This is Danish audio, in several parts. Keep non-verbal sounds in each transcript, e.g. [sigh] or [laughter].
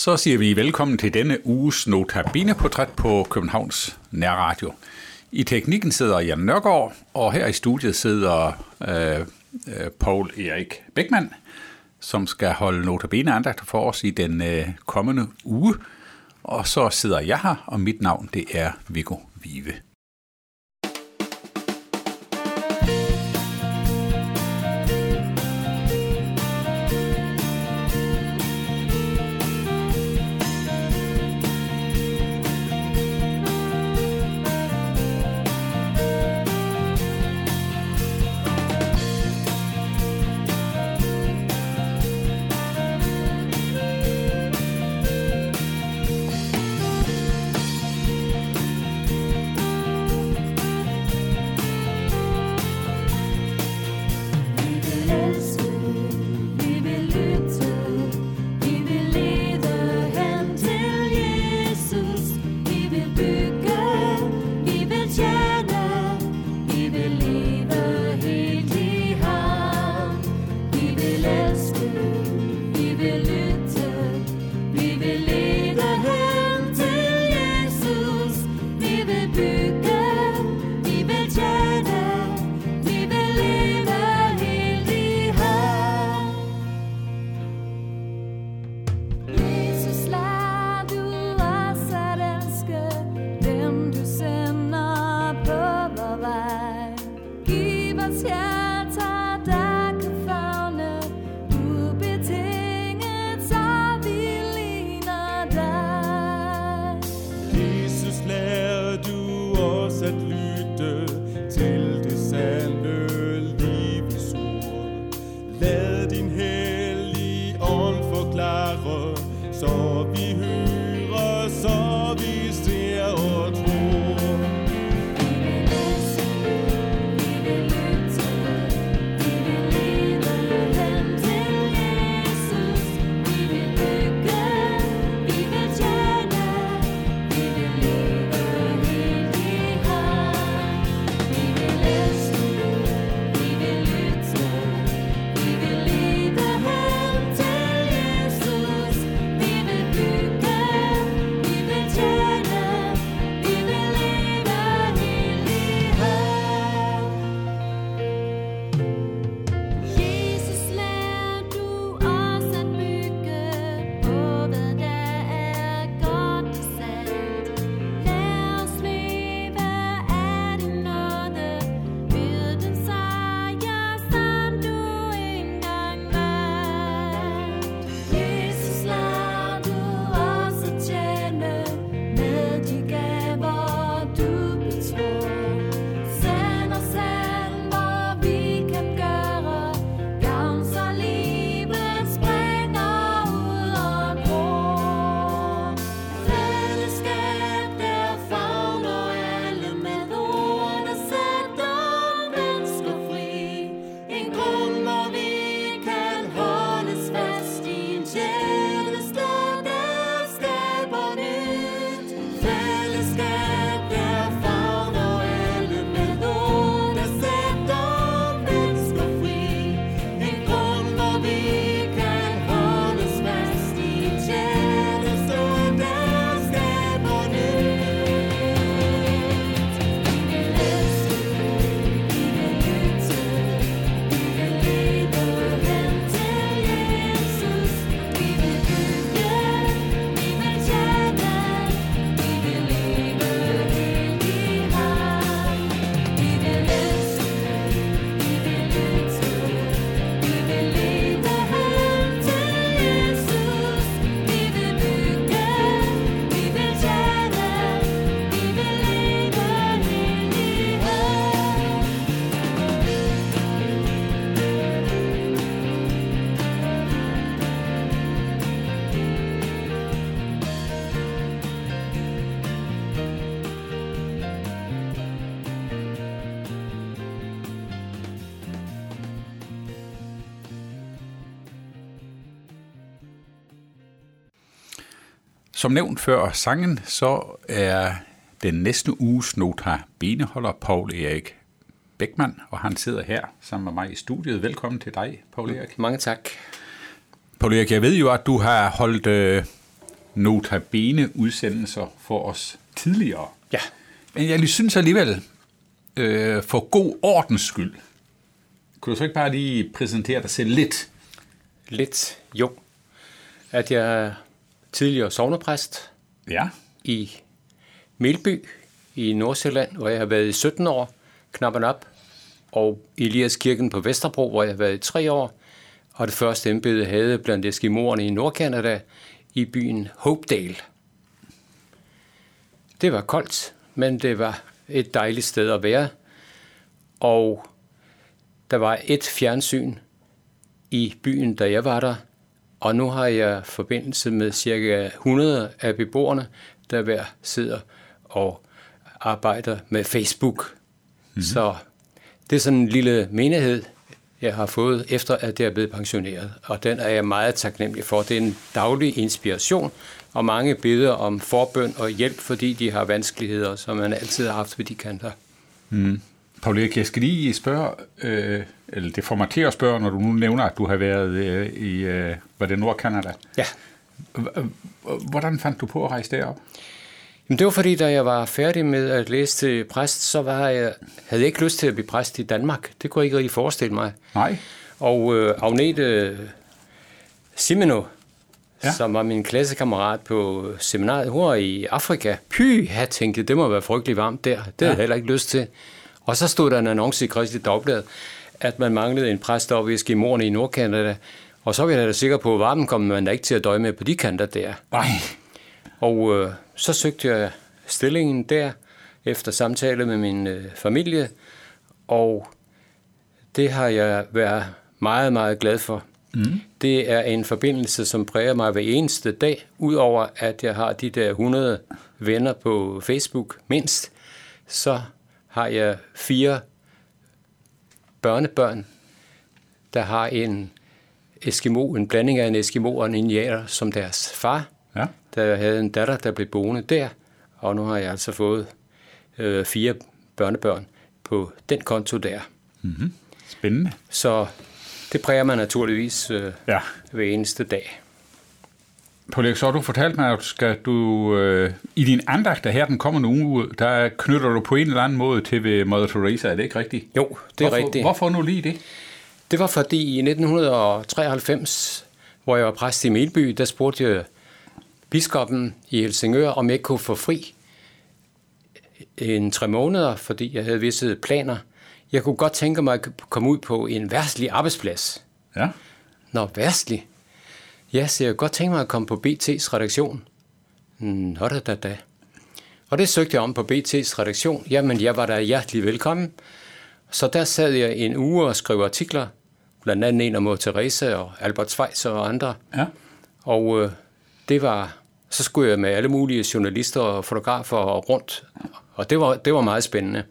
Så siger vi velkommen til denne uges Notabene-portræt på Københavns Nærradio. I teknikken sidder Jan Nørgaard, og her i studiet sidder øh, øh, Paul Erik Bækman, som skal holde Notabene andagt for os i den øh, kommende uge. Og så sidder jeg her, og mit navn det er Viggo Vive. Som nævnt før sangen, så er den næste uges nota beneholder Paul Erik Bækman, og han sidder her sammen med mig i studiet. Velkommen til dig, Paul Erik. Mange tak. Paul Erik, jeg ved jo, at du har holdt øh, notabene udsendelser for os tidligere. Ja. Men jeg synes alligevel, øh, for god ordens skyld, kunne du så ikke bare lige præsentere dig selv lidt? Lidt, jo. At jeg tidligere sovnepræst Ja. i Melby i Nordsjælland, hvor jeg har været i 17 år, knappen op, og Elias Kirken på Vesterbro, hvor jeg har været i 3 år, og det første embede havde blandt eskimoerne i Nordkanada i byen Hopedale. Det var koldt, men det var et dejligt sted at være, og der var et fjernsyn i byen, da jeg var der, og nu har jeg forbindelse med cirka 100 af beboerne, der hver sidder og arbejder med Facebook. Mm-hmm. Så det er sådan en lille menighed, jeg har fået efter, at jeg er blevet pensioneret. Og den er jeg meget taknemmelig for. Det er en daglig inspiration, og mange beder om forbøn og hjælp, fordi de har vanskeligheder, som man altid har haft ved de kanter. Mm. Paul Erik, jeg skal lige spørge, øh, eller det får mig til at spørge, når du nu nævner, at du har været øh, i, øh, var det Nordkanada? Ja. Hvordan fandt du på at rejse derop? Jamen, det var fordi, da jeg var færdig med at læse til præst, så var jeg, havde jeg ikke lyst til at blive præst i Danmark. Det kunne jeg ikke rigtig forestille mig. Nej. Og øh, Agnete Simeno, Ja. som var min klassekammerat på seminaret, hun var i Afrika. Py, jeg tænkte, det må være frygtelig varmt der. Det ja. havde jeg heller ikke lyst til. Og så stod der en annonce i Kristi Dagblad, at man manglede en præst oppe i Eskimoerne i Nordkanada. Og så var jeg da sikker på, at varmen kom man da ikke til at døje med på de kanter der. Nej. Og øh, så søgte jeg stillingen der, efter samtale med min øh, familie, og det har jeg været meget, meget glad for. Mm. Det er en forbindelse, som præger mig hver eneste dag, udover at jeg har de der 100 venner på Facebook mindst, så har jeg fire børnebørn, der har en Eskimo, en blanding af en Eskimo og en indianer som deres far. Ja. Der havde en datter, der blev boende der, og nu har jeg altså fået øh, fire børnebørn på den konto der. Spændende. Så det præger mig naturligvis øh, Ja. hver eneste dag. Paul Erik, så du fortalt mig, at skal du, øh, i din andagt, der her den kommer nu uge, der knytter du på en eller anden måde til ved Mother Teresa, er det ikke rigtigt? Jo, det er hvorfor, rigtigt. Hvorfor nu lige det? Det var fordi i 1993, hvor jeg var præst i Melby, der spurgte jeg biskoppen i Helsingør, om jeg ikke kunne få fri en tre måneder, fordi jeg havde visse planer. Jeg kunne godt tænke mig at komme ud på en værtslig arbejdsplads. Ja. Nå, værtslig? Ja, så jeg godt tænke mig at komme på BT's redaktion. Nå da da da. Og det søgte jeg om på BT's redaktion. Jamen, jeg var da hjertelig velkommen. Så der sad jeg en uge og skrev artikler, blandt andet en om Mor Teresa og Albert Schweitzer og andre. Ja. Og øh, det var, så skulle jeg med alle mulige journalister og fotografer rundt, og det var, det var meget spændende.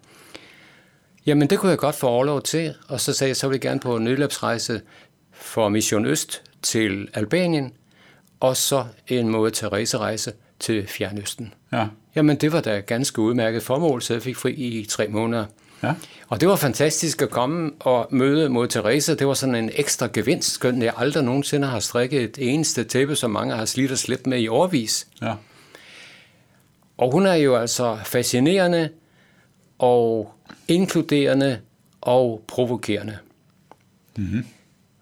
Jamen, det kunne jeg godt få overlov til, og så sagde jeg, så ville jeg gerne på en nødløbsrejse for Mission Øst til Albanien, og så en måde Teresa-rejse til Fjernøsten. Ja. Jamen, det var da ganske udmærket formål, så jeg fik fri i tre måneder. Ja. Og det var fantastisk at komme og møde mod Teresa. Det var sådan en ekstra gevinst, skønt jeg aldrig nogensinde har strikket et eneste tæppe, som mange har slidt og slæbt med i årvis. Ja. Og hun er jo altså fascinerende og inkluderende og provokerende. Mm-hmm.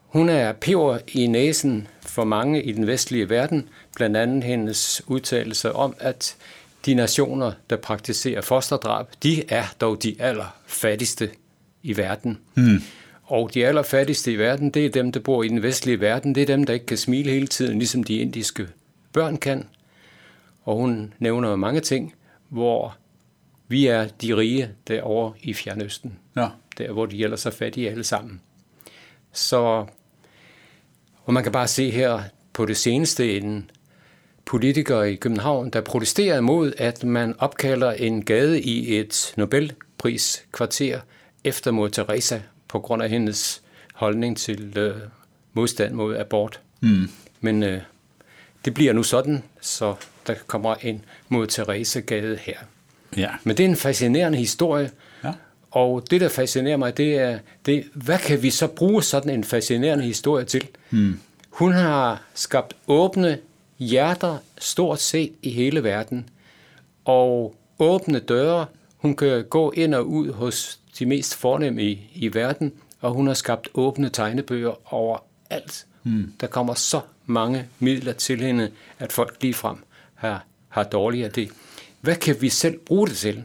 Hun er peber i næsen for mange i den vestlige verden, blandt andet hendes udtalelse om, at de nationer, der praktiserer fosterdrab, de er dog de allerfattigste i verden. Mm. Og de allerfattigste i verden, det er dem, der bor i den vestlige verden. Det er dem, der ikke kan smile hele tiden, ligesom de indiske børn kan. Og hun nævner mange ting, hvor vi er de rige derovre i Fjernøsten. Ja. Der, hvor de ellers er fattige alle sammen. Så, og man kan bare se her på det seneste en politiker i København, der protesterer imod, at man opkalder en gade i et Nobelpriskvarter efter mod Teresa på grund af hendes holdning til øh, modstand mod abort. Mm. Men øh, det bliver nu sådan, så der kommer en mod Teresa-gade her. Ja. Men det er en fascinerende historie, Ja. Og det, der fascinerer mig, det er, det, hvad kan vi så bruge sådan en fascinerende historie til? Hmm. Hun har skabt åbne, hjerter stort set i hele verden, og åbne døre. Hun kan gå ind og ud hos de mest fornemme i, i verden, og hun har skabt åbne tegnebøger over alt. Hmm. Der kommer så mange midler til hende, at folk ligefrem har, har dårligt af det. Hvad kan vi selv bruge det til?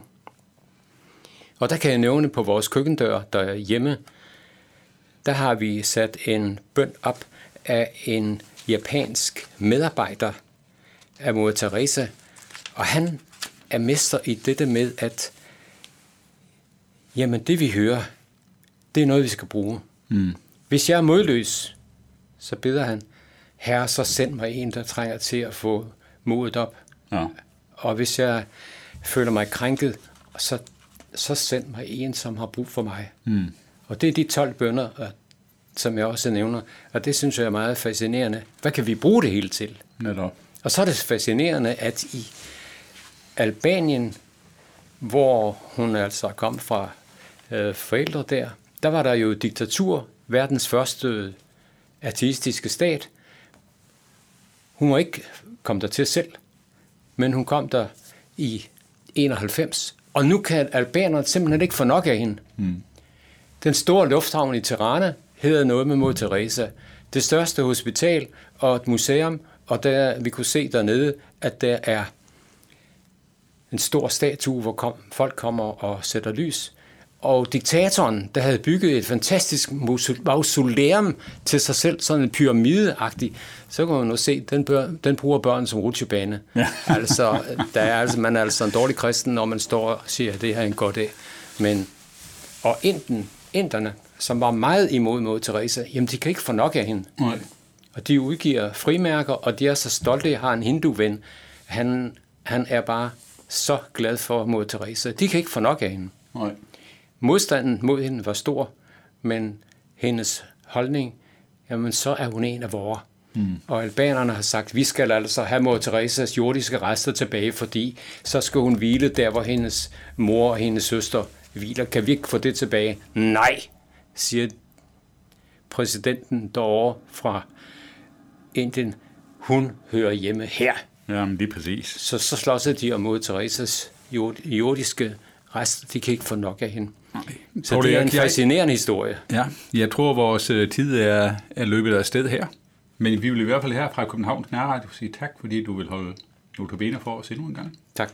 Og der kan jeg nævne på vores køkkendør derhjemme, der har vi sat en bøn op af en japansk medarbejder af Mor Teresa, og han er mester i dette med, at jamen det vi hører, det er noget, vi skal bruge. Mm. Hvis jeg er modløs, så beder han, herre, så send mig en, der trænger til at få modet op. Ja. Og hvis jeg føler mig krænket, så, så send mig en, som har brug for mig. Mm. Og det er de 12 bønder, som jeg også nævner, og det synes jeg er meget fascinerende. Hvad kan vi bruge det hele til? Netop. Og så er det fascinerende, at i Albanien, hvor hun altså kom fra øh, forældre der, der var der jo diktatur, verdens første ateistiske stat. Hun må ikke komme der til selv, men hun kom der i 91, og nu kan albanerne simpelthen ikke få nok af hende. Mm. Den store lufthavn i Tirana hedder noget med Mod Teresa. Det største hospital og et museum, og der, vi kunne se dernede, at der er en stor statue, hvor kom, folk kommer og sætter lys. Og diktatoren, der havde bygget et fantastisk mausoleum til sig selv, sådan en pyramideagtig, så kan man nu se, den, bør, den bruger børn som rutsjebane. Ja. [laughs] altså, der er altså, man er altså en dårlig kristen, når man står og siger, at det her er en god dag. Men, og inden, inderne, som var meget imod mod Teresa, jamen de kan ikke få nok af hende. Nej. Og de udgiver frimærker, og de er så stolte, at har en hinduven. Han, han er bare så glad for mod Teresa. De kan ikke få nok af hende. Nej. Modstanden mod hende var stor, men hendes holdning, jamen så er hun en af vores. Mm. Og albanerne har sagt, vi skal altså have mor Teresas jordiske rester tilbage, fordi så skal hun hvile der, hvor hendes mor og hendes søster hviler. Kan vi ikke få det tilbage? Nej, siger præsidenten derovre fra Indien. Hun hører hjemme her. Jamen, lige præcis. Så, så slås de om mod Teresas jordiske rester. De kan ikke få nok af hende. Så det er en fascinerende historie. Ja, jeg tror, vores øh, tid er, er løbet af sted her. Men vi vil i hvert fald her fra Københavns Nærradio sige tak, fordi du vil holde notabene for os endnu en gang. Tak.